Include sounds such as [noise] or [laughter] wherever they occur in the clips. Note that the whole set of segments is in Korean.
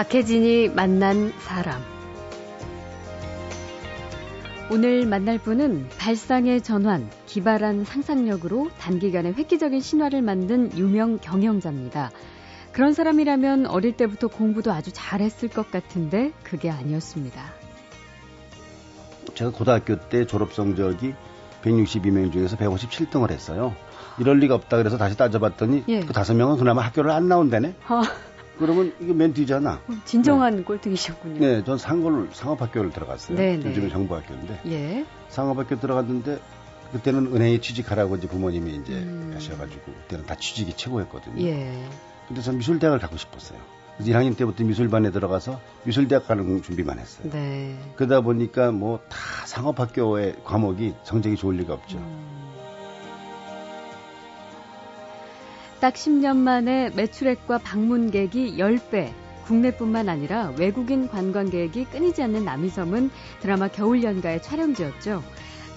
박혜진이 만난 사람. 오늘 만날 분은 발상의 전환, 기발한 상상력으로 단기간에 획기적인 신화를 만든 유명 경영자입니다. 그런 사람이라면 어릴 때부터 공부도 아주 잘했을 것 같은데 그게 아니었습니다. 제가 고등학교 때 졸업 성적이 162명 중에서 157등을 했어요. 이럴 리가 없다 그래서 다시 따져봤더니 예. 그 다섯 명은 그나마 학교를 안 나온다네. 아, 그러면 이게 맨 뒤잖아. 진정한 꼴등이셨군요. 네, 전 상골 상업학교를 들어갔어요. 네, 네. 요즘은 정보학교인데 예. 상업학교 들어갔는데 그때는 은행에 취직하라고 이제 부모님이 이제 음. 하셔가지고 그때는 다 취직이 최고였거든요. 예. 근데 전 미술대학을 가고 싶었어요. 그래서 1학년 때부터 미술반에 들어가서 미술대학 가는 준비만 했어요. 네. 그러다 보니까 뭐 다 상업학교의 과목이 성적이 좋을 리가 없죠. 음. 딱 10년 만에 매출액과 방문객이 10배, 국내뿐만 아니라 외국인 관광객이 끊이지 않는 남이섬은 드라마 겨울연가의 촬영지였죠.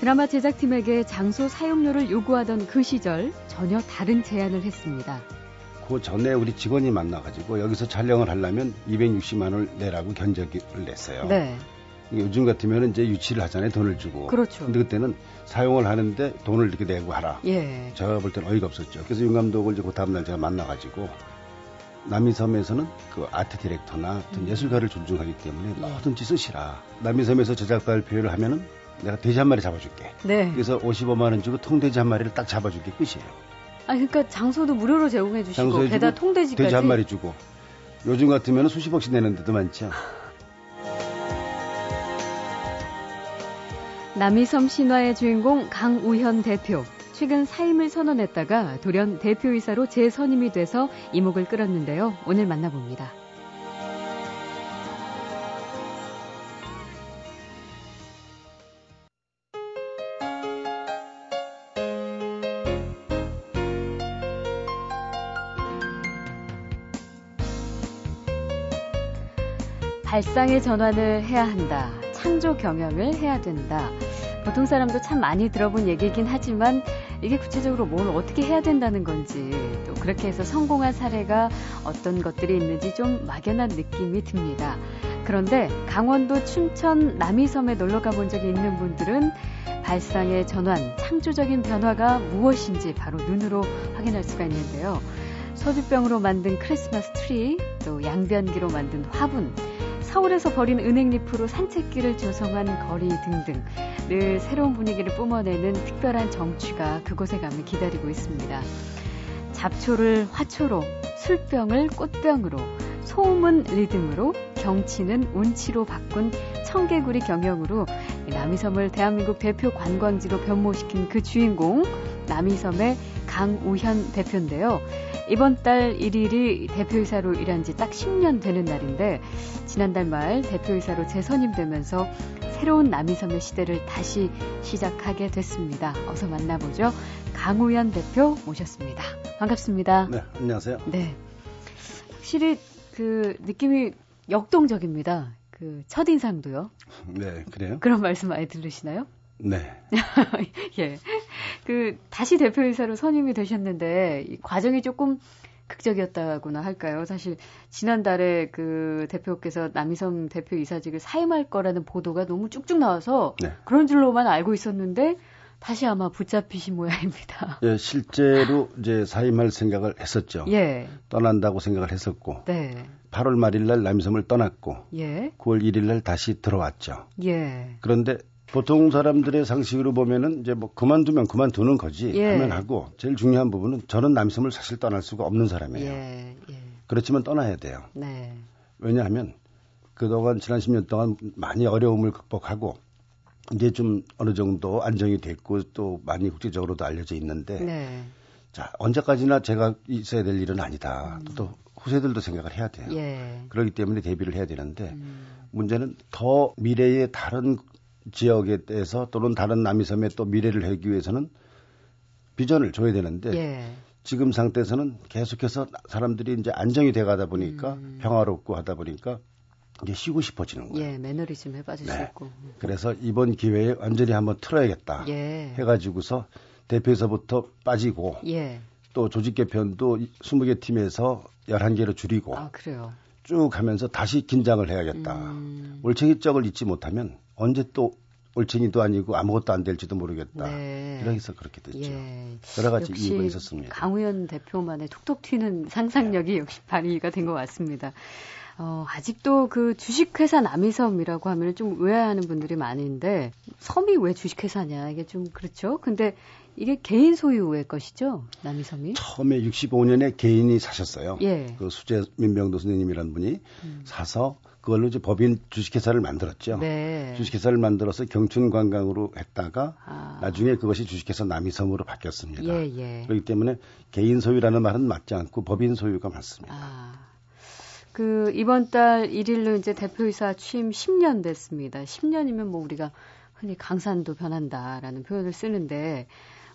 드라마 제작팀에게 장소 사용료를 요구하던 그 시절 전혀 다른 제안을 했습니다. 그 전에 우리 직원이 만나가지고 여기서 촬영을 하려면 260만 원을 내라고 견적을 냈어요. 네. 요즘 같으면 이제 유치를 하잖아요. 돈을 주고. 그렇죠. 근데 그때는 사용을 하는데 돈을 이렇게 내고 하라. 예. 제가 볼 때는 어이가 없었죠. 그래서 윤 감독을 이제 그 다음날 제가 만나가지고 남이섬에서는 그 아트 디렉터나 음. 어떤 예술가를 존중하기 때문에 뭐든지 쓰시라. 남이섬에서 제작 발표를 하면은 내가 돼지 한 마리 잡아줄게. 네. 그래서 55만 원 주고 통돼지 한 마리를 딱 잡아줄게 끝이에요. 아 그러니까 장소도 무료로 제공해 주시고 주고 통돼지까지 돼지 한 마리 주고 요즘 같으면 수십억씩 내는 데도 많죠. 남이섬 신화의 주인공 강우현 대표. 최근 사임을 선언했다가 돌연 대표이사로 재선임이 돼서 이목을 끌었는데요. 오늘 만나봅니다. 발상의 전환을 해야 한다. 창조 경영을 해야 된다. 보통 사람도 참 많이 들어본 얘기이긴 하지만 이게 구체적으로 뭘 어떻게 해야 된다는 건지 또 그렇게 해서 성공한 사례가 어떤 것들이 있는지 좀 막연한 느낌이 듭니다. 그런데 강원도 춘천 남이섬에 놀러 가본 적이 있는 분들은 발상의 전환, 창조적인 변화가 무엇인지 바로 눈으로 확인할 수가 있는데요. 소주병으로 만든 크리스마스 트리, 또 양변기로 만든 화분, 서울에서 버린 은행잎으로 산책길을 조성한 거리 등등 늘 새로운 분위기를 뿜어내는 특별한 정취가 그곳에 가면 기다리고 있습니다. 잡초를 화초로, 술병을 꽃병으로, 소음은 리듬으로, 경치는 운치로 바꾼 청개구리 경영으로 남이섬을 대한민국 대표 관광지로 변모시킨 그 주인공 남이섬의 강우현 대표인데요. 이번 달 1일이 대표이사로 일한 지 딱 10년 되는 날인데 지난달 말 대표이사로 재선임되면서 새로운 남이섬의 시대를 다시 시작하게 됐습니다. 어서 만나보죠. 강우현 대표 모셨습니다. 반갑습니다. 네, 안녕하세요. 네. 확실히 그 느낌이 역동적입니다. 그 첫인상도요. 네, 그래요? 그런 말씀 많이 들으시나요? 네. [laughs] 예. 그 다시 대표이사로 선임이 되셨는데 이 과정이 조금 극적이었다고나 할까요? 사실 지난달에 그 대표께서 남이섬 대표 이사직을 사임할 거라는 보도가 너무 쭉쭉 나와서 네. 그런 줄로만 알고 있었는데 다시 아마 붙잡히신 모양입니다. 예, 실제로 이제 사임할 생각을 했었죠. 예. 떠난다고 생각을 했었고 네. 8월 말일 날 남섬을 떠났고 예. 9월 1일 날 다시 들어왔죠. 예. 그런데 보통 사람들의 상식으로 보면은 이제 뭐 그만두면 그만두는 거지 예. 하면 하고 제일 중요한 부분은 저는 남섬을 사실 떠날 수가 없는 사람이에요. 예. 예. 그렇지만 떠나야 돼요. 네. 왜냐하면 그동안 지난 10년 동안 많이 어려움을 극복하고 이제 좀 어느 정도 안정이 됐고 또 많이 국제적으로도 알려져 있는데 네. 자 언제까지나 제가 있어야 될 일은 아니다. 또 후세들도 생각을 해야 돼요. 예. 그렇기 때문에 대비를 해야 되는데 음. 문제는 더 미래의 다른 지역에 대해서 또는 다른 남이섬에 또 미래를 하기 위해서는 비전을 줘야 되는데 예. 지금 상태에서는 계속해서 사람들이 이제 안정이 돼 가다 보니까 음. 평화롭고 하다 보니까 이제 쉬고 싶어지는 거예요. 예, 매너리즘에 빠지셨고. 그래서 이번 기회에 완전히 한번 틀어야겠다 예. 해가지고서 대표에서부터 빠지고 예. 또 조직 개편도 20개 팀에서 11개로 줄이고 아. 쭉 하면서 다시 긴장을 해야겠다. 음. 올챙이 적을 잊지 못하면 언제 또 올챙이도 아니고 아무것도 안 될지도 모르겠다. 네. 그래서 그렇게 됐죠. 예. 여러 가지 이유가 있었습니다. 강우현 대표만의 톡톡 튀는 상상력이 역시 발휘가 된 것 같습니다. 어, 아직도 그 주식회사 남이섬이라고 하면 좀 의아해하는 분들이 많은데 섬이 왜 주식회사냐 이게 좀 그렇죠. 근데 이게 개인 소유의 것이죠, 남이섬이? 처음에 65년에 개인이 사셨어요. 예. 그 수재 민병도 선생님이라는 분이 음. 사서 그걸로 이제 법인 주식회사를 만들었죠. 네. 주식회사를 만들어서 경춘 관광으로 했다가 아. 나중에 그것이 주식회사 남이섬으로 바뀌었습니다. 예, 예. 그렇기 때문에 개인 소유라는 말은 맞지 않고 법인 소유가 맞습니다. 아. 그 이번 달 1일로 이제 대표이사 취임 10년 됐습니다. 10년이면 뭐 우리가 흔히 강산도 변한다라는 표현을 쓰는데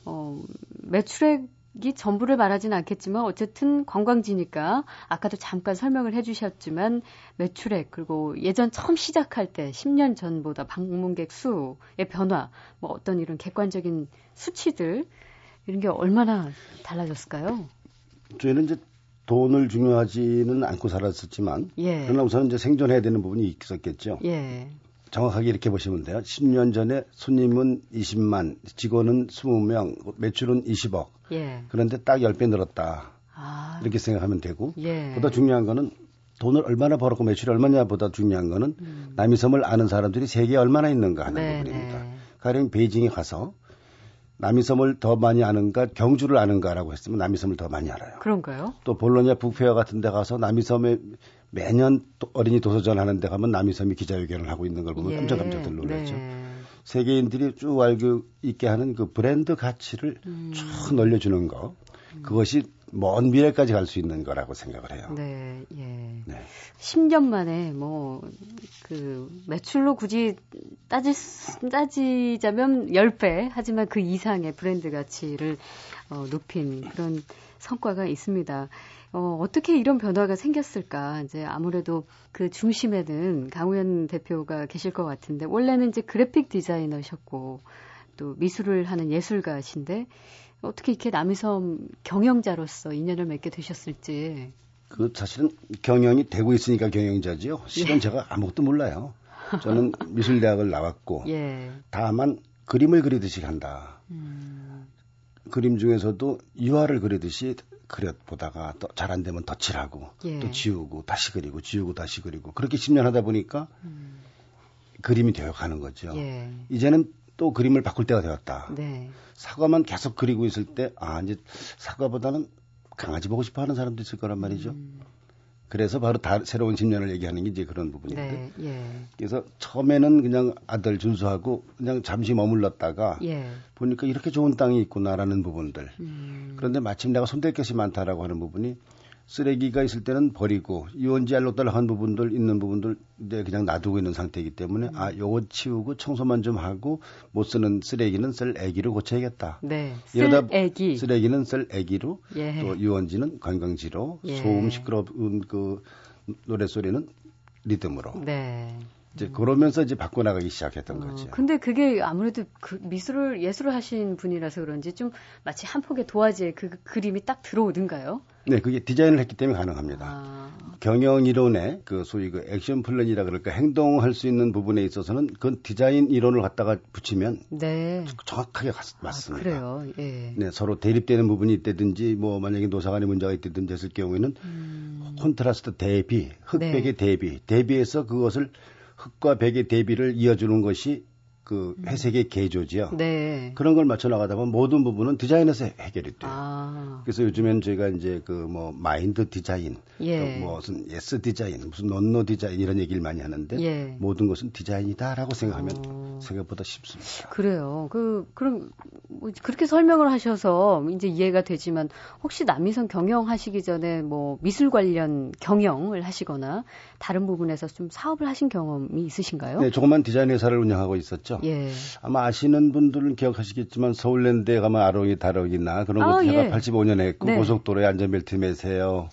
어, 매출액 이 전부를 말하지는 않겠지만 어쨌든 관광지니까 아까도 잠깐 설명을 해주셨지만 매출액 그리고 예전 처음 시작할 때 10년 전보다 방문객 수의 변화 뭐 어떤 이런 객관적인 수치들 이런 게 얼마나 달라졌을까요? 저희는 이제 돈을 중요하지는 않고 살았었지만 예. 그러나 우선 이제 생존해야 되는 부분이 있었겠죠. 예. 정확하게 이렇게 보시면 돼요. 10년 전에 손님은 20만, 직원은 20명, 매출은 20억. 예. 그런데 딱 10배 늘었다. 아. 이렇게 생각하면 되고 예. 보다 중요한 거는 돈을 얼마나 벌었고 매출이 얼마냐 보다 중요한 거는 음. 남이섬을 아는 사람들이 세계에 얼마나 있는가 하는 네, 부분입니다. 네. 가령 베이징에 가서 남이섬을 더 많이 아는가 경주를 아는가라고 했으면 남이섬을 더 많이 알아요. 그런가요? 또 볼로냐 북페어 같은 데 가서 남이섬에 매년 어린이 도서전 하는 데 가면 남이섬이 기자회견을 하고 있는 걸 보면 예. 깜짝깜짝 놀랐죠. 네. 세계인들이 쭉 알고 있게 하는 그 브랜드 가치를 음. 쭉 늘려주는 거. 그것이 먼 미래까지 갈 수 있는 거라고 생각을 해요. 네, 예. 네. 10년 만에 뭐, 그, 매출로 굳이 따지, 따지자면 10배, 하지만 그 이상의 브랜드 가치를 어, 높인 그런 성과가 있습니다. 어, 어떻게 이런 변화가 생겼을까? 이제 아무래도 그 중심에는 강우현 대표가 계실 것 같은데, 원래는 이제 그래픽 디자이너셨고, 또 미술을 하는 예술가신데, 어떻게 이렇게 남이섬 경영자로서 인연을 맺게 되셨을지. 그 사실은 경영이 되고 있으니까 경영자지요. 실은 예. 제가 아무것도 몰라요. 저는 미술대학을 나왔고, [laughs] 예. 다만 그림을 그리듯이 한다. 음. 그림 중에서도 유화를 그리듯이 그려 보다가 또 잘 안 되면 덧칠하고 예. 또 지우고 다시 그리고 지우고 다시 그리고 그렇게 10년 하다 보니까 음. 그림이 되어 가는 거죠. 예. 이제는 또 그림을 바꿀 때가 되었다. 네. 사과만 계속 그리고 있을 때 아 이제 사과보다는 강아지 보고 싶어 하는 사람도 있을 거란 말이죠. 음. 그래서 바로 다 새로운 10년을 얘기하는 게 이제 그런 부분인데. 네, 예. 그래서 처음에는 그냥 아들 준수하고 그냥 잠시 머물렀다가 예. 보니까 이렇게 좋은 땅이 있구나라는 부분들. 음. 그런데 마침 내가 손댈 것이 많다라고 하는 부분이 쓰레기가 있을 때는 버리고 유원지 알록달록한 부분들 있는 부분들 이제 그냥 놔두고 있는 상태이기 때문에 음. 아 요거 치우고 청소만 좀 하고 못 쓰는 쓰레기는 쓸 애기로 고쳐야겠다. 네. 이러다 애기. 쓰레기는 쓸 애기로 예. 또 유원지는 관광지로 예. 소음 시끄러운 그 노래 소리는 리듬으로. 네. 이제 음. 그러면서 이제 바꿔나가기 시작했던 어, 거죠. 근데 그게 아무래도 그 미술을 예술을 하신 분이라서 그런지 좀 마치 한 폭의 도화지에 그 그림이 딱 들어오든가요? 네, 그게 디자인을 했기 때문에 가능합니다. 아. 경영 이론의 그 소위 그 액션 플랜이라 그럴까 행동할 수 있는 부분에 있어서는 그건 디자인 이론을 갖다가 붙이면 네. 정확하게 가, 아, 맞습니다. 그래요. 예. 네, 서로 대립되는 부분이 있다든지 뭐 만약에 노사간에 문제가 있다든지 했을 경우에는 음. 콘트라스트 대비, 흑백의 네. 대비, 대비해서 그것을 흑과 백의 대비를 이어주는 것이 그 음. 회색의 계조지요. 네. 그런 걸 맞춰 나가다 보면 모든 부분은 디자인에서 해결이 돼요. 아. 그래서 요즘엔 저희가 이제 그 뭐 마인드 디자인, 예. 뭐 무슨 yes 디자인, 무슨 no no 디자인 이런 얘기를 많이 하는데 예. 모든 것은 디자인이다라고 생각하면 어. 생각보다 쉽습니다. 그래요. 그 그럼 뭐 그렇게 설명을 하셔서 이제 이해가 되지만 혹시 남이섬 경영하시기 전에 뭐 미술 관련 경영을 하시거나 다른 부분에서 좀 사업을 하신 경험이 있으신가요? 네, 조그만 디자인 회사를 운영하고 있었죠. 예. 아마 아시는 분들은 기억하시겠지만 서울랜드에 가면 아롱이 다롱이나 그런 아, 거 제가 예. 85년에 했고 네. 고속도로에 안전벨트 매세요.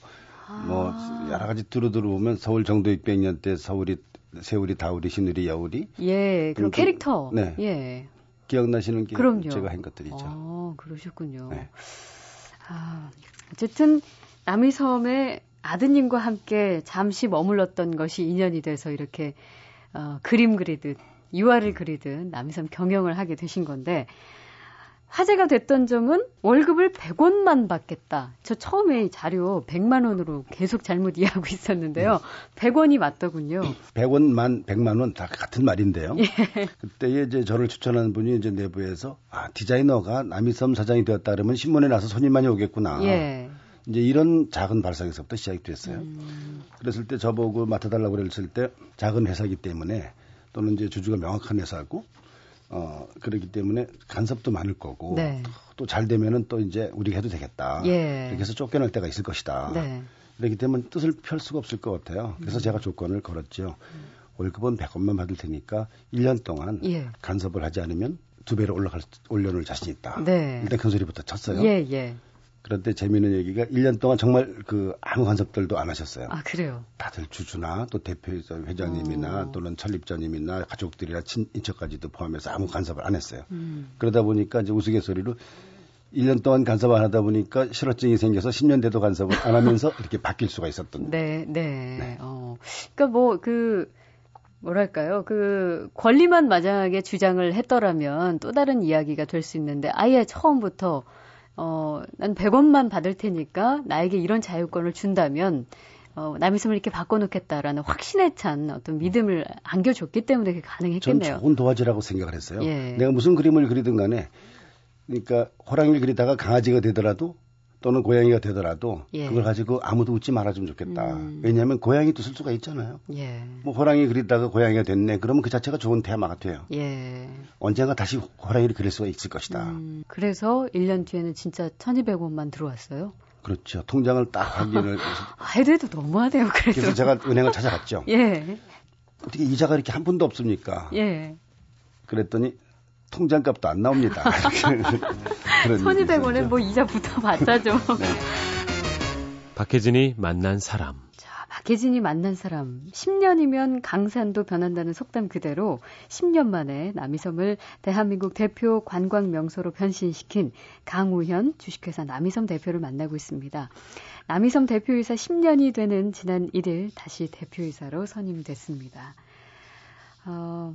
아. 뭐 여러 가지 두루두루 보면 서울 정도 600년 때 서울이 세월이 다우리 신우리 여우리 예 그런 캐릭터 네 예. 기억나시는 게 그럼요. 제가 한 것들이죠. 아 그러셨군요. 네. 아 어쨌든 남이섬에 아드님과 함께 잠시 머물렀던 것이 인연이 돼서 이렇게 어, 그림 그리듯 유화를 그리듯 남이섬 경영을 하게 되신 건데 화제가 됐던 점은 월급을 100원만 받겠다. 저 처음에 자료 100만 원으로 계속 잘못 이해하고 있었는데요. 100원이 맞더군요. 100원만 100만 원 다 같은 말인데요. 예. 그때 이제 저를 추천하는 분이 이제 내부에서 아, 디자이너가 남이섬 사장이 되었다 그러면 신문에 나서 손님 많이 오겠구나. 예. 이제 이런 작은 발상에서부터 시작이 됐어요. 음. 그랬을 때 저보고 맡아달라고 그랬을 때 작은 회사이기 때문에 또는 이제 주주가 명확한 회사고 어, 그렇기 때문에 간섭도 많을 거고 네. 또잘 되면은 또 이제 우리가 해도 되겠다. 예. 이렇게 해서 쫓겨날 때가 있을 것이다. 네. 그렇기 때문에 뜻을 펼 수가 없을 것 같아요. 그래서 음. 제가 조건을 걸었죠. 음. 월급은 100원만 받을 테니까 1년 동안 예. 간섭을 하지 않으면 두 배로 올라갈 올려놓을 자신이 있다. 네. 일단 큰 소리부터 쳤어요. 예, 예. 그런데 재미있는 얘기가 1년 동안 정말 그 아무 간섭들도 안 하셨어요. 아, 그래요? 다들 주주나 또 대표이사 회장님이나 어. 또는 천립자님이나 가족들이나 친 인척까지도 포함해서 아무 간섭을 안 했어요. 음. 그러다 보니까 이제 우스갯소리로 1년 동안 간섭 안 하다 보니까 실어증이 생겨서 10년 돼도 간섭을 안 하면서 [laughs] 이렇게 바뀔 수가 있었던. 네, 네. 네. 어. 그러니까 뭐 그 뭐랄까요? 그 권리만 마장하게 주장을 했더라면 또 다른 이야기가 될 수 있는데 아예 처음부터 어, 난 100원만 받을 테니까 나에게 이런 자유권을 준다면 어, 남이섬을 이렇게 바꿔놓겠다라는 확신에 찬 어떤 믿음을 안겨줬기 때문에 그게 가능했겠네요. 전 좋은 도화지라고 생각을 했어요. 예. 내가 무슨 그림을 그리든 간에 그러니까 호랑이를 그리다가 강아지가 되더라도 또는 고양이가 되더라도 예. 그걸 가지고 아무도 웃지 말아주면 좋겠다. 음. 왜냐하면 고양이 도 쓸 수가 있잖아요. 예. 뭐 호랑이 그리다가 고양이가 됐네. 그러면 그 자체가 좋은 테마가 돼요. 예. 언젠가 다시 호랑이를 그릴 수가 있을 것이다. 음. 그래서 1년 뒤에는 진짜 1200원만 들어왔어요. 그렇죠. 통장을 딱 확인을. 해도 [laughs] 너무하네요. 그래서. 그래서 제가 은행을 찾아갔죠. [laughs] 예. 어떻게 이자가 이렇게 한 푼도 없습니까? 예. 그랬더니 통장값도 안 나옵니다. [laughs] 1200원에 뭐 이자부터 받자죠. 네. 박혜진이 만난 사람. 자, 박혜진이 만난 사람. 10년이면 강산도 변한다는 속담 그대로 10년 만에 남이섬을 대한민국 대표 관광 명소로 변신시킨 강우현 주식회사 남이섬 대표를 만나고 있습니다. 남이섬 대표이사 10년이 되는 지난 1일 다시 대표이사로 선임됐습니다. 어,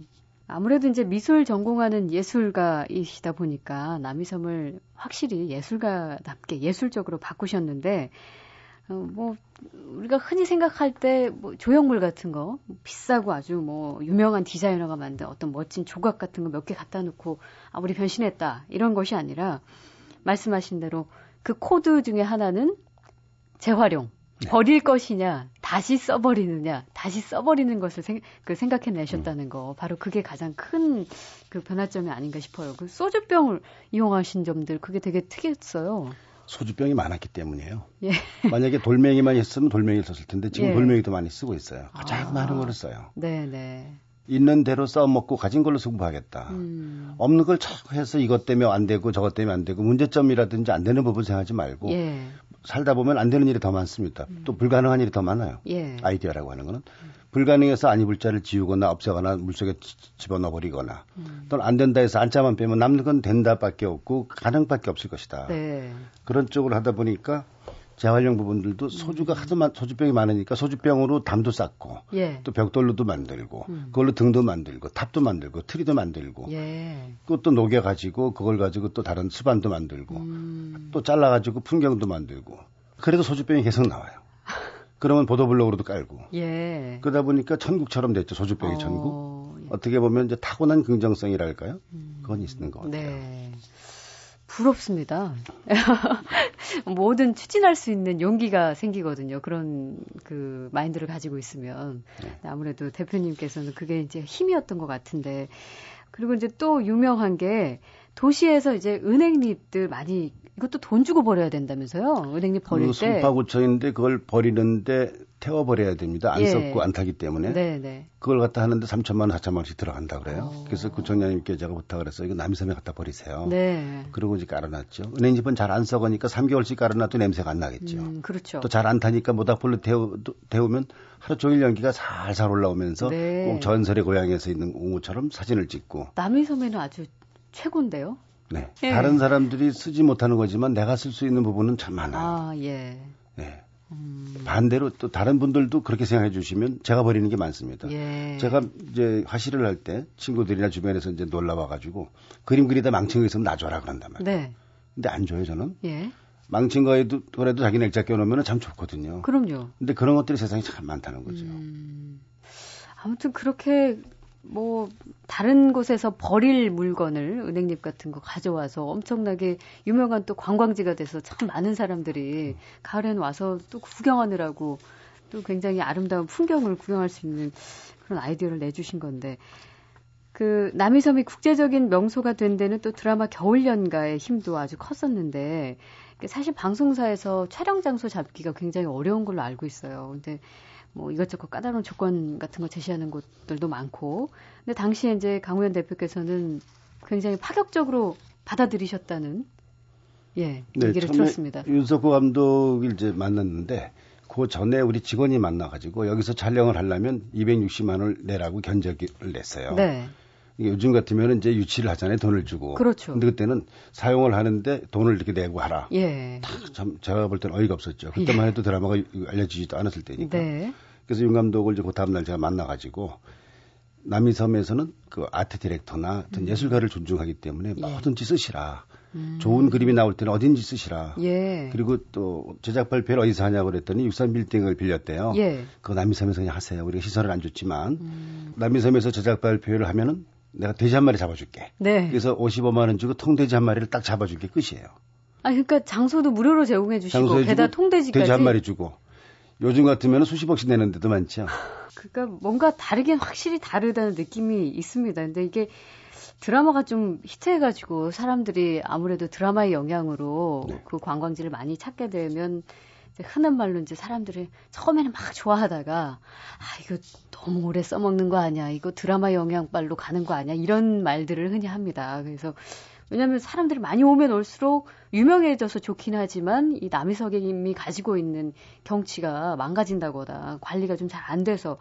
아무래도 이제 미술 전공하는 예술가이시다 보니까 남이섬을 확실히 예술가답게 예술적으로 바꾸셨는데 어, 뭐 우리가 흔히 생각할 때 뭐 조형물 같은 거 비싸고 아주 뭐 유명한 디자이너가 만든 어떤 멋진 조각 같은 거 몇 개 갖다 놓고 아 우리 변신했다 이런 것이 아니라 말씀하신 대로 그 코드 중에 하나는 재활용 네. 버릴 것이냐, 다시 써버리느냐, 다시 써버리는 것을 생, 그 생각해내셨다는 거. 바로 그게 가장 큰 그 변화점이 아닌가 싶어요. 그 소주병을 이용하신 점들, 그게 되게 특이했어요. 소주병이 많았기 때문이에요. 예. 만약에 돌멩이만 있으면 돌멩이를 썼을 텐데 지금 예. 돌멩이도 많이 쓰고 있어요. 가장 아. 많은 거를 써요. 네, 네. 있는 대로 써먹고 가진 걸로 승부하겠다. 음. 없는 걸 자꾸 해서 이것 때문에 안 되고 저것 때문에 안 되고 문제점이라든지 안 되는 부분 생각하지 말고 예. 살다 보면 안 되는 일이 더 많습니다. 음. 또 불가능한 일이 더 많아요. 예. 아이디어라고 하는 거는 음. 불가능해서 아니 불자를 지우거나 없애거나 물속에 집어넣어 버리거나 음. 또는 안 된다 해서 안자만 빼면 남는 건 된다밖에 없고 가능밖에 없을 것이다. 네. 그런 쪽으로 하다 보니까 재활용 부분들도 소주가 하도 많, 소주병이 많으니까 소주병으로 담도 쌓고 예. 또 벽돌로도 만들고 음. 그걸로 등도 만들고 탑도 만들고 트리도 만들고 예. 그것도 녹여 가지고 그걸 가지고 또 다른 수반도 만들고 음. 또 잘라 가지고 풍경도 만들고 그래도 소주병이 계속 나와요. [laughs] 그러면 보도블록으로도 깔고 예. 그러다 보니까 천국처럼 됐죠 소주병이 어, 천국. 예. 어떻게 보면 이제 타고난 긍정성이랄까요? 음. 그건 있는 것 같아요. 네. 부럽습니다. [laughs] 뭐든 추진할 수 있는 용기가 생기거든요. 그런 그 마인드를 가지고 있으면. 네. 아무래도 대표님께서는 그게 이제 힘이었던 것 같은데. 그리고 이제 또 유명한 게 도시에서 이제 은행잎들 많이 이것도 돈 주고 버려야 된다면서요? 은행잎 버릴 그 때. 송파구청인데 그걸 버리는데 태워 버려야 됩니다. 안 예. 썩고 안 타기 때문에. 네네. 네. 그걸 갖다 하는데 3천만 원, 4천만 원씩 들어간다 그래요. 오. 어. 그래서 구청장님께 제가 부탁을 했어요. 이거 남이섬에 갖다 버리세요. 네. 그러고 이제 깔아놨죠. 은행집은 잘 안 썩으니까 3개월씩 깔아놔도 냄새가 안 나겠죠. 음, 그렇죠. 또 잘 안 타니까 모닥불로 태우, 태우면 하루 종일 연기가 살살 올라오면서 네. 꼭 전설의 고향에서 있는 옹우처럼 사진을 찍고. 남이섬에는 아주 최고인데요. 네. 예. 다른 사람들이 쓰지 못하는 거지만 내가 쓸 수 있는 부분은 참 많아요. 아, 예. 네. 음. 반대로 또 다른 분들도 그렇게 생각해 주시면 제가 버리는 게 많습니다. 예. 제가 이제 화실을 할 때 친구들이나 주변에서 이제 놀러 와가지고 그림 그리다 망친 거 있으면 놔줘라 그런단 말이에요. 네. 근데 안 줘요 저는. 예. 망친 거에도 그래도 자기 액자 껴놓으면 참 좋거든요. 그럼요. 근데 그런 것들이 세상에 참 많다는 거죠. 음. 아무튼 그렇게 뭐 다른 곳에서 버릴 물건을 은행잎 같은 거 가져와서 엄청나게 유명한 또 관광지가 돼서 참 많은 사람들이 가을엔 와서 또 구경하느라고 또 굉장히 아름다운 풍경을 구경할 수 있는 그런 아이디어를 내주신 건데 그 남이섬이 국제적인 명소가 된 데는 또 드라마 겨울연가의 힘도 아주 컸었는데 사실 방송사에서 촬영 장소 잡기가 굉장히 어려운 걸로 알고 있어요. 근데 뭐 이것저것 까다로운 조건 같은 거 제시하는 곳들도 많고. 근데 당시에 이제 강우현 대표께서는 굉장히 파격적으로 받아들이셨다는 예, 네, 얘기를 들었습니다. 윤석호 감독을 이제 만났는데 그 전에 우리 직원이 만나가지고 여기서 촬영을 하려면 260만 원을 내라고 견적을 냈어요. 네. 요즘 같으면 이제 유치를 하잖아요. 돈을 주고. 그렇죠. 근데 그때는 사용을 하는데 돈을 이렇게 내고 하라. 예. 참 제가 볼 때는 어이가 없었죠. 그때만 예. 해도 드라마가 알려지지도 않았을 때니까. 네. 그래서 윤 감독을 이제 그 다음날 제가 만나가지고 남이섬에서는 그 아트 디렉터나 어떤 음. 예술가를 존중하기 때문에 예. 뭐든지 쓰시라. 음. 좋은 그림이 나올 때는 어딘지 쓰시라. 예. 그리고 또 제작 발표를 어디서 하냐고 그랬더니 63 빌딩을 빌렸대요. 예. 그 남이섬에서 그냥 하세요. 우리가 시설을 안 줬지만 음. 남이섬에서 제작 발표를 하면은 내가 돼지 한 마리 잡아줄게. 네. 그래서 55만 원 주고 통돼지 한 마리를 딱 잡아줄게 끝이에요. 아 그러니까 장소도 무료로 제공해 주시고 게다가 통돼지까지 돼지 한 마리 주고 요즘 같으면 수십억씩 내는 데도 많죠. [laughs] 그러니까 뭔가 다르긴 확실히 다르다는 느낌이 있습니다. 근데 이게 드라마가 좀 히트해가지고 사람들이 아무래도 드라마의 영향으로 네. 그 관광지를 많이 찾게 되면 흔한 말로 이제 사람들이 처음에는 막 좋아하다가 아 이거 너무 오래 써먹는 거 아니야 이거 드라마 영향빨로 가는 거 아니야 이런 말들을 흔히 합니다. 그래서 왜냐하면 사람들이 많이 오면 올수록 유명해져서 좋긴 하지만 이 남이석임이 가지고 있는 경치가 망가진다거나 관리가 좀 잘 안 돼서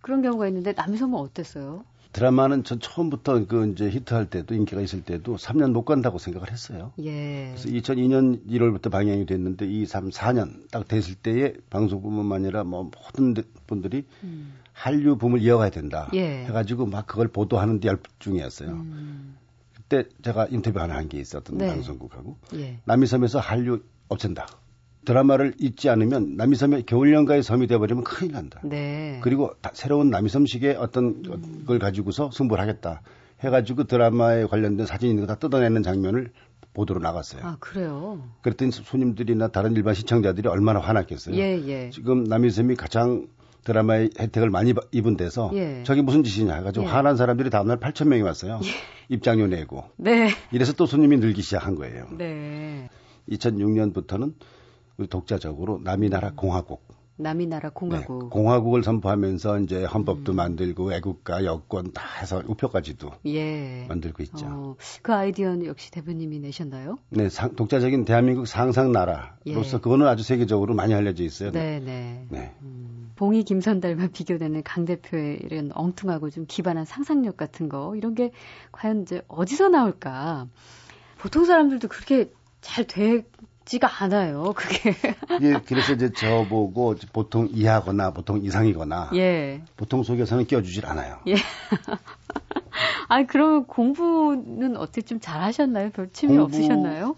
그런 경우가 있는데 남이섬은 어땠어요? 드라마는 전 처음부터 그 이제 히트할 때도 인기가 있을 때도 3년 못 간다고 생각을 했어요. 예. 그래서 2002년 1월부터 방영이 됐는데 2, 3, 4년 딱 됐을 때에 방송뿐만 아니라 뭐 모든 분들이 음. 한류 붐을 이어가야 된다 예. 해가지고 막 그걸 보도하는 데 열중이었어요. 음. 그때 제가 인터뷰 하나 한 게 있었던 네. 방송국하고 예. 남이섬에서 한류 없앤다. 드라마를 잊지 않으면 남이섬의 겨울연가의 섬이 되어버리면 큰일 난다. 네. 그리고 새로운 남이섬식의 어떤 음. 걸 가지고서 승부를 하겠다. 해가지고 드라마에 관련된 사진 있는 거 다 뜯어내는 장면을 보도로 나갔어요. 아, 그래요? 그랬더니 손님들이나 다른 일반 시청자들이 얼마나 화났겠어요. 예, 예. 지금 남이섬이 가장 드라마의 혜택을 많이 입은 데서 예. 저게 무슨 짓이냐 해가지고 예. 화난 사람들이 다음날 8천 명이 왔어요. 예. 입장료 내고. 네. 이래서 또 손님이 늘기 시작한 거예요. 네. 2006년부터는 우리 독자적으로 남이나라 음. 공화국. 남이나라 공화국. 네, 공화국을 선포하면서 이제 헌법도 음. 만들고 애국가 여권 다 해서 우표까지도 예. 만들고 있죠. 어, 그 아이디어는 역시 대표님이 내셨나요? 네, 상, 독자적인 대한민국 상상 나라로서 예. 그거는 아주 세계적으로 많이 알려져 있어요. 네, 네. 네. 음, 봉이 김선달과 비교되는 강 대표의 이런 엉뚱하고 좀 기반한 상상력 같은 거 이런 게 과연 이제 어디서 나올까? 보통 사람들도 그렇게 잘 돼, 지가 않아요, 그게. [laughs] 예, 그래서 이제 저보고 보통 이하거나 보통 이상이거나. 예. 보통 속에서는 끼워주질 않아요. 예. [laughs] 아니, 그럼 공부는 어떻게 좀 잘 하셨나요? 별 취미 공부, 없으셨나요?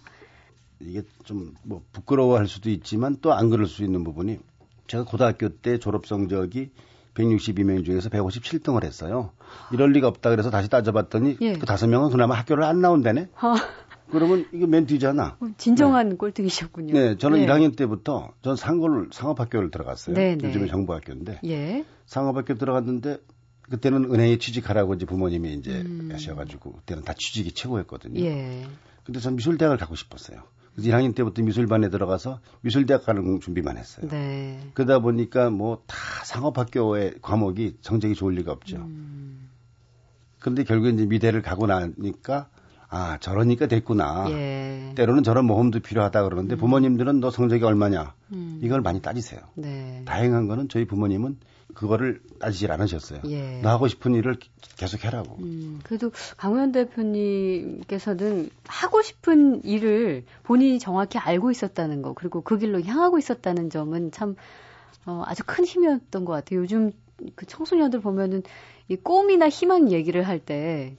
이게 좀 뭐 부끄러워할 수도 있지만 또 안 그럴 수 있는 부분이 제가 고등학교 때 졸업 성적이 162명 중에서 157등을 했어요. 이럴 리가 없다 그래서 다시 따져봤더니 예. 그 다섯 명은 그나마 학교를 안 나온다네. 어. 그러면 이거 맨 뒤잖아. 어, 진정한 네. 꼴등이셨군요. 네, 저는 네. 1학년 때부터 전 상고를 상업학교를 들어갔어요. 네, 네. 요즘에 정부학교인데. 예. 상업학교 들어갔는데 그때는 은행에 취직하라고 이제 부모님이 이제 음. 하셔가지고 그때는 다 취직이 최고였거든요. 예. 근데 전 미술대학을 가고 싶었어요. 그래서 1학년 때부터 미술반에 들어가서 미술대학 가는 준비만 했어요. 네. 그러다 보니까 뭐 다 상업학교의 과목이 성적이 좋을 리가 없죠. 음. 그런데 결국 이제 미대를 가고 나니까 아 저러니까 됐구나. 예. 때로는 저런 모험도 필요하다 그러는데 음. 부모님들은 너 성적이 얼마냐 음. 이걸 많이 따지세요. 네. 다행한 거는 저희 부모님은 그거를 따지질 않으셨어요. 예. 너 하고 싶은 일을 계속 해라고. 음, 그래도 강우현 대표님께서는 하고 싶은 일을 본인이 정확히 알고 있었다는 거, 그리고 그 길로 향하고 있었다는 점은 참 어, 아주 큰 힘이었던 것 같아요. 요즘 그 청소년들 보면은 이 꿈이나 희망 얘기를 할 때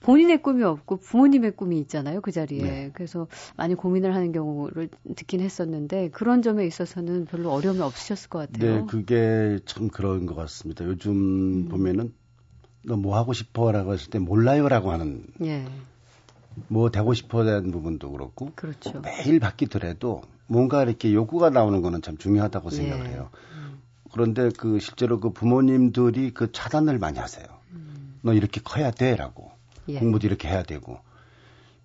본인의 꿈이 없고 부모님의 꿈이 있잖아요 그 자리에 네. 그래서 많이 고민을 하는 경우를 듣긴 했었는데 그런 점에 있어서는 별로 어려움이 없으셨을 것 같아요. 네, 그게 참 그런 것 같습니다. 요즘 음. 보면은 너 뭐 하고 싶어라고 했을 때 몰라요라고 하는 예. 뭐 되고 싶어라는 부분도 그렇고 그렇죠. 매일 바뀌더라도 뭔가 이렇게 욕구가 나오는 거는 참 중요하다고 생각을 예. 해요. 음. 그런데 그 실제로 그 부모님들이 그 차단을 많이 하세요. 음. 너 이렇게 커야 돼라고 예. 공부도 이렇게 해야 되고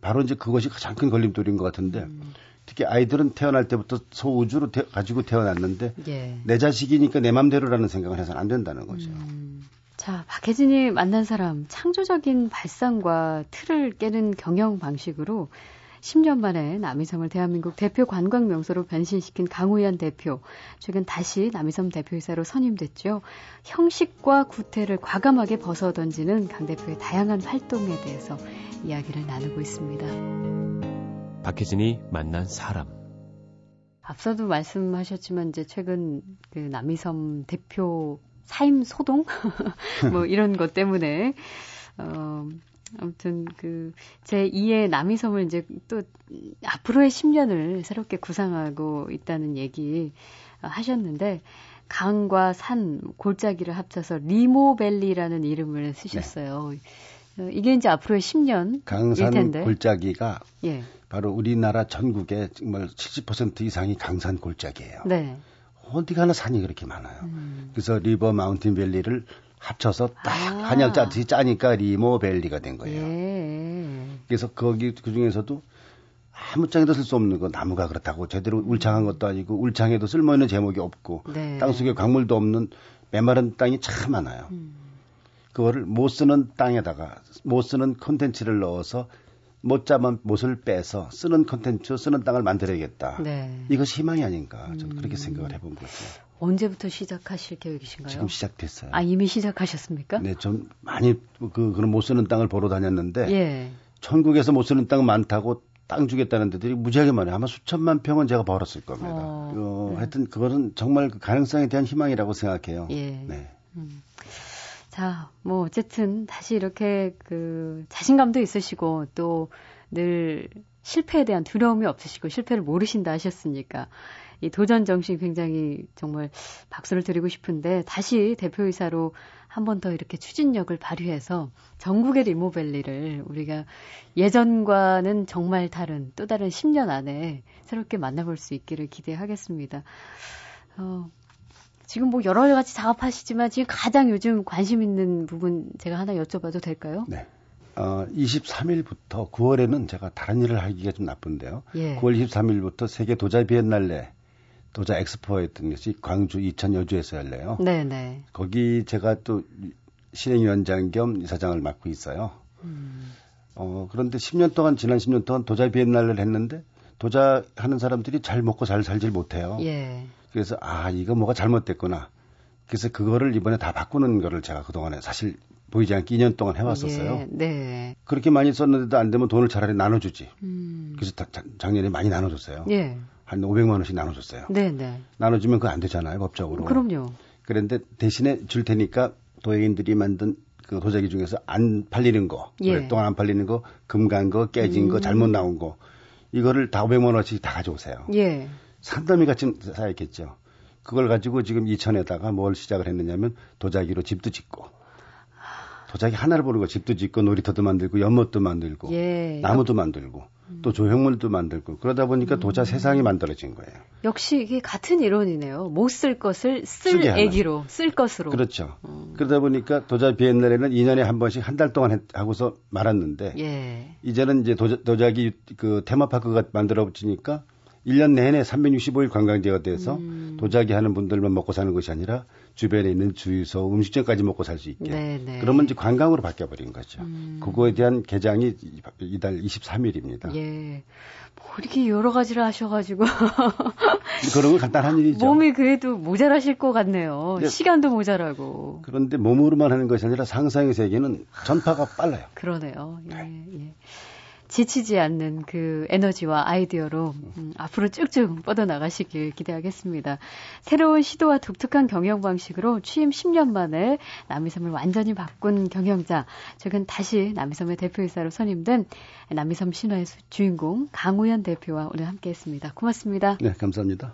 바로 이제 그것이 가장 큰 걸림돌인 것 같은데 음. 특히 아이들은 태어날 때부터 소우주로 태, 가지고 태어났는데 예. 내 자식이니까 내 맘대로라는 생각을 해서는 안 된다는 거죠. 음. 자, 박혜진이 만난 사람 창조적인 발상과 틀을 깨는 경영 방식으로 10년 만에 남이섬을 대한민국 대표 관광 명소로 변신시킨 강우현 대표. 최근 다시 남이섬 대표이사로 선임됐죠. 형식과 구태를 과감하게 벗어던지는 강 대표의 다양한 활동에 대해서 이야기를 나누고 있습니다. 박혜진이 만난 사람. 앞서도 말씀하셨지만 이제 최근 그 남이섬 대표 사임 소동 [laughs] 뭐 이런 것 때문에 어 아무튼 그 제 2의 남이섬을 이제 또 앞으로의 10년을 새롭게 구상하고 있다는 얘기 하셨는데 강과 산 골짜기를 합쳐서 리모밸리라는 이름을 쓰셨어요. 네. 이게 이제 앞으로의 10년 강산 텐데. 골짜기가 예. 바로 우리나라 전국의 정말 70% 이상이 강산 골짜기예요. 네. 어디 가나 산이 그렇게 많아요. 음. 그래서 리버 마운틴 밸리를 합쳐서 딱 아. 한약 짜듯이 짜니까 리모밸리가 된 거예요. 예. 그래서 거기 그 중에서도 아무 짝에도 쓸 수 없는 거 나무가 그렇다고 제대로 울창한 것도 아니고 울창해도 쓸모있는 제목이 없고 네. 땅속에 광물도 없는 메마른 땅이 참 많아요. 음. 그거를 못 쓰는 땅에다가 못 쓰는 콘텐츠를 넣어서 못 잡은 못을 빼서 쓰는 콘텐츠 쓰는 땅을 만들어야겠다. 네. 이것이 희망이 아닌가 저는 음. 그렇게 생각을 해본 거죠. 언제부터 시작하실 계획이신가요? 지금 시작됐어요. 아 이미 시작하셨습니까? 네, 좀 많이 그 그런 못 쓰는 땅을 보러 다녔는데 예. 천국에서 못 쓰는 땅 많다고 땅 주겠다는 데들이 무지하게 많아요. 아마 수천만 평은 제가 벌었을 겁니다. 어, 어, 네. 하여튼 그거는 정말 그 가능성에 대한 희망이라고 생각해요. 예. 네. 음. 자, 뭐 어쨌든 다시 이렇게 그 자신감도 있으시고 또 늘 실패에 대한 두려움이 없으시고 실패를 모르신다 하셨으니까 이 도전 정신 굉장히 정말 박수를 드리고 싶은데 다시 대표이사로 한 번 더 이렇게 추진력을 발휘해서 전국의 리모벨리를 우리가 예전과는 정말 다른 또 다른 10년 안에 새롭게 만나볼 수 있기를 기대하겠습니다. 어, 지금 뭐 여러 가지 작업하시지만 지금 가장 요즘 관심 있는 부분 제가 하나 여쭤봐도 될까요? 네. 어, 23일부터 9월에는 제가 다른 일을 하기가 좀 나쁜데요. 예. 9월 23일부터 세계 도자 비엔날레 도자 엑스포였던 것이 광주 이천 여주에서 열려요. 네네. 거기 제가 또 실행위원장 겸 이사장을 맡고 있어요. 음. 어, 그런데 10년 동안, 지난 10년 동안 도자 비엔날레를 했는데 도자 하는 사람들이 잘 먹고 잘 살질 못해요. 예. 그래서 아, 이거 뭐가 잘못됐구나. 그래서 그거를 이번에 다 바꾸는 거를 제가 그동안에 사실 보이지 않게 2년 동안 해왔었어요. 예, 네. 그렇게 많이 썼는데도 안 되면 돈을 차라리 나눠주지. 음. 그래서 다, 작년에 많이 나눠줬어요. 예. 한 500만 원씩 나눠줬어요. 네, 네. 나눠주면 그거 안 되잖아요, 법적으로. 그럼요. 그런데 대신에 줄 테니까 도예인들이 만든 그 도자기 중에서 안 팔리는 거, 예. 오랫동안 안 팔리는 거, 금간 거, 깨진 음. 거, 잘못 나온 거, 이거를 다 500만 원씩 다 가져오세요. 예. 산더미 같이 쌓였겠죠. 그걸 가지고 지금 이천에다가 뭘 시작을 했느냐면 도자기로 집도 짓고 도자기 하나를 보는 거 집도 짓고 놀이터도 만들고 연못도 만들고 예. 나무도 만들고 음. 또 조형물도 만들고 그러다 보니까 도자 음. 세상이 만들어진 거예요. 역시 이게 같은 이론이네요. 못 쓸 것을 쓸 애기로 쓸 것으로. 그렇죠. 음. 그러다 보니까 도자 비엔날에는 2년에 한 번씩 한 달 동안 했, 하고서 말았는데 예. 이제는 이제 도자, 도자기 그 테마파크가 만들어지니까 1년 내내 365일 관광지가 돼서 음. 도자기 하는 분들만 먹고 사는 것이 아니라 주변에 있는 주유소, 음식점까지 먹고 살 수 있게. 네네. 네. 그러면 이제 관광으로 바뀌어 버린 거죠. 음. 그거에 대한 개장이 이달 23일입니다. 예. 뭐 이렇게 여러 가지를 하셔가지고. [laughs] 그런 건 간단한 일이죠. 몸이 그래도 모자라실 것 같네요. 네. 시간도 모자라고. 그런데 몸으로만 하는 것이 아니라 상상의 세계는 전파가 빨라요. 그러네요. 예, 예. 지치지 않는 그 에너지와 아이디어로 음, 앞으로 쭉쭉 뻗어나가시길 기대하겠습니다. 새로운 시도와 독특한 경영 방식으로 취임 10년 만에 남이섬을 완전히 바꾼 경영자, 최근 다시 남이섬의 대표이사로 선임된 남이섬 신화의 주인공 강우현 대표와 오늘 함께했습니다. 고맙습니다. 네, 감사합니다.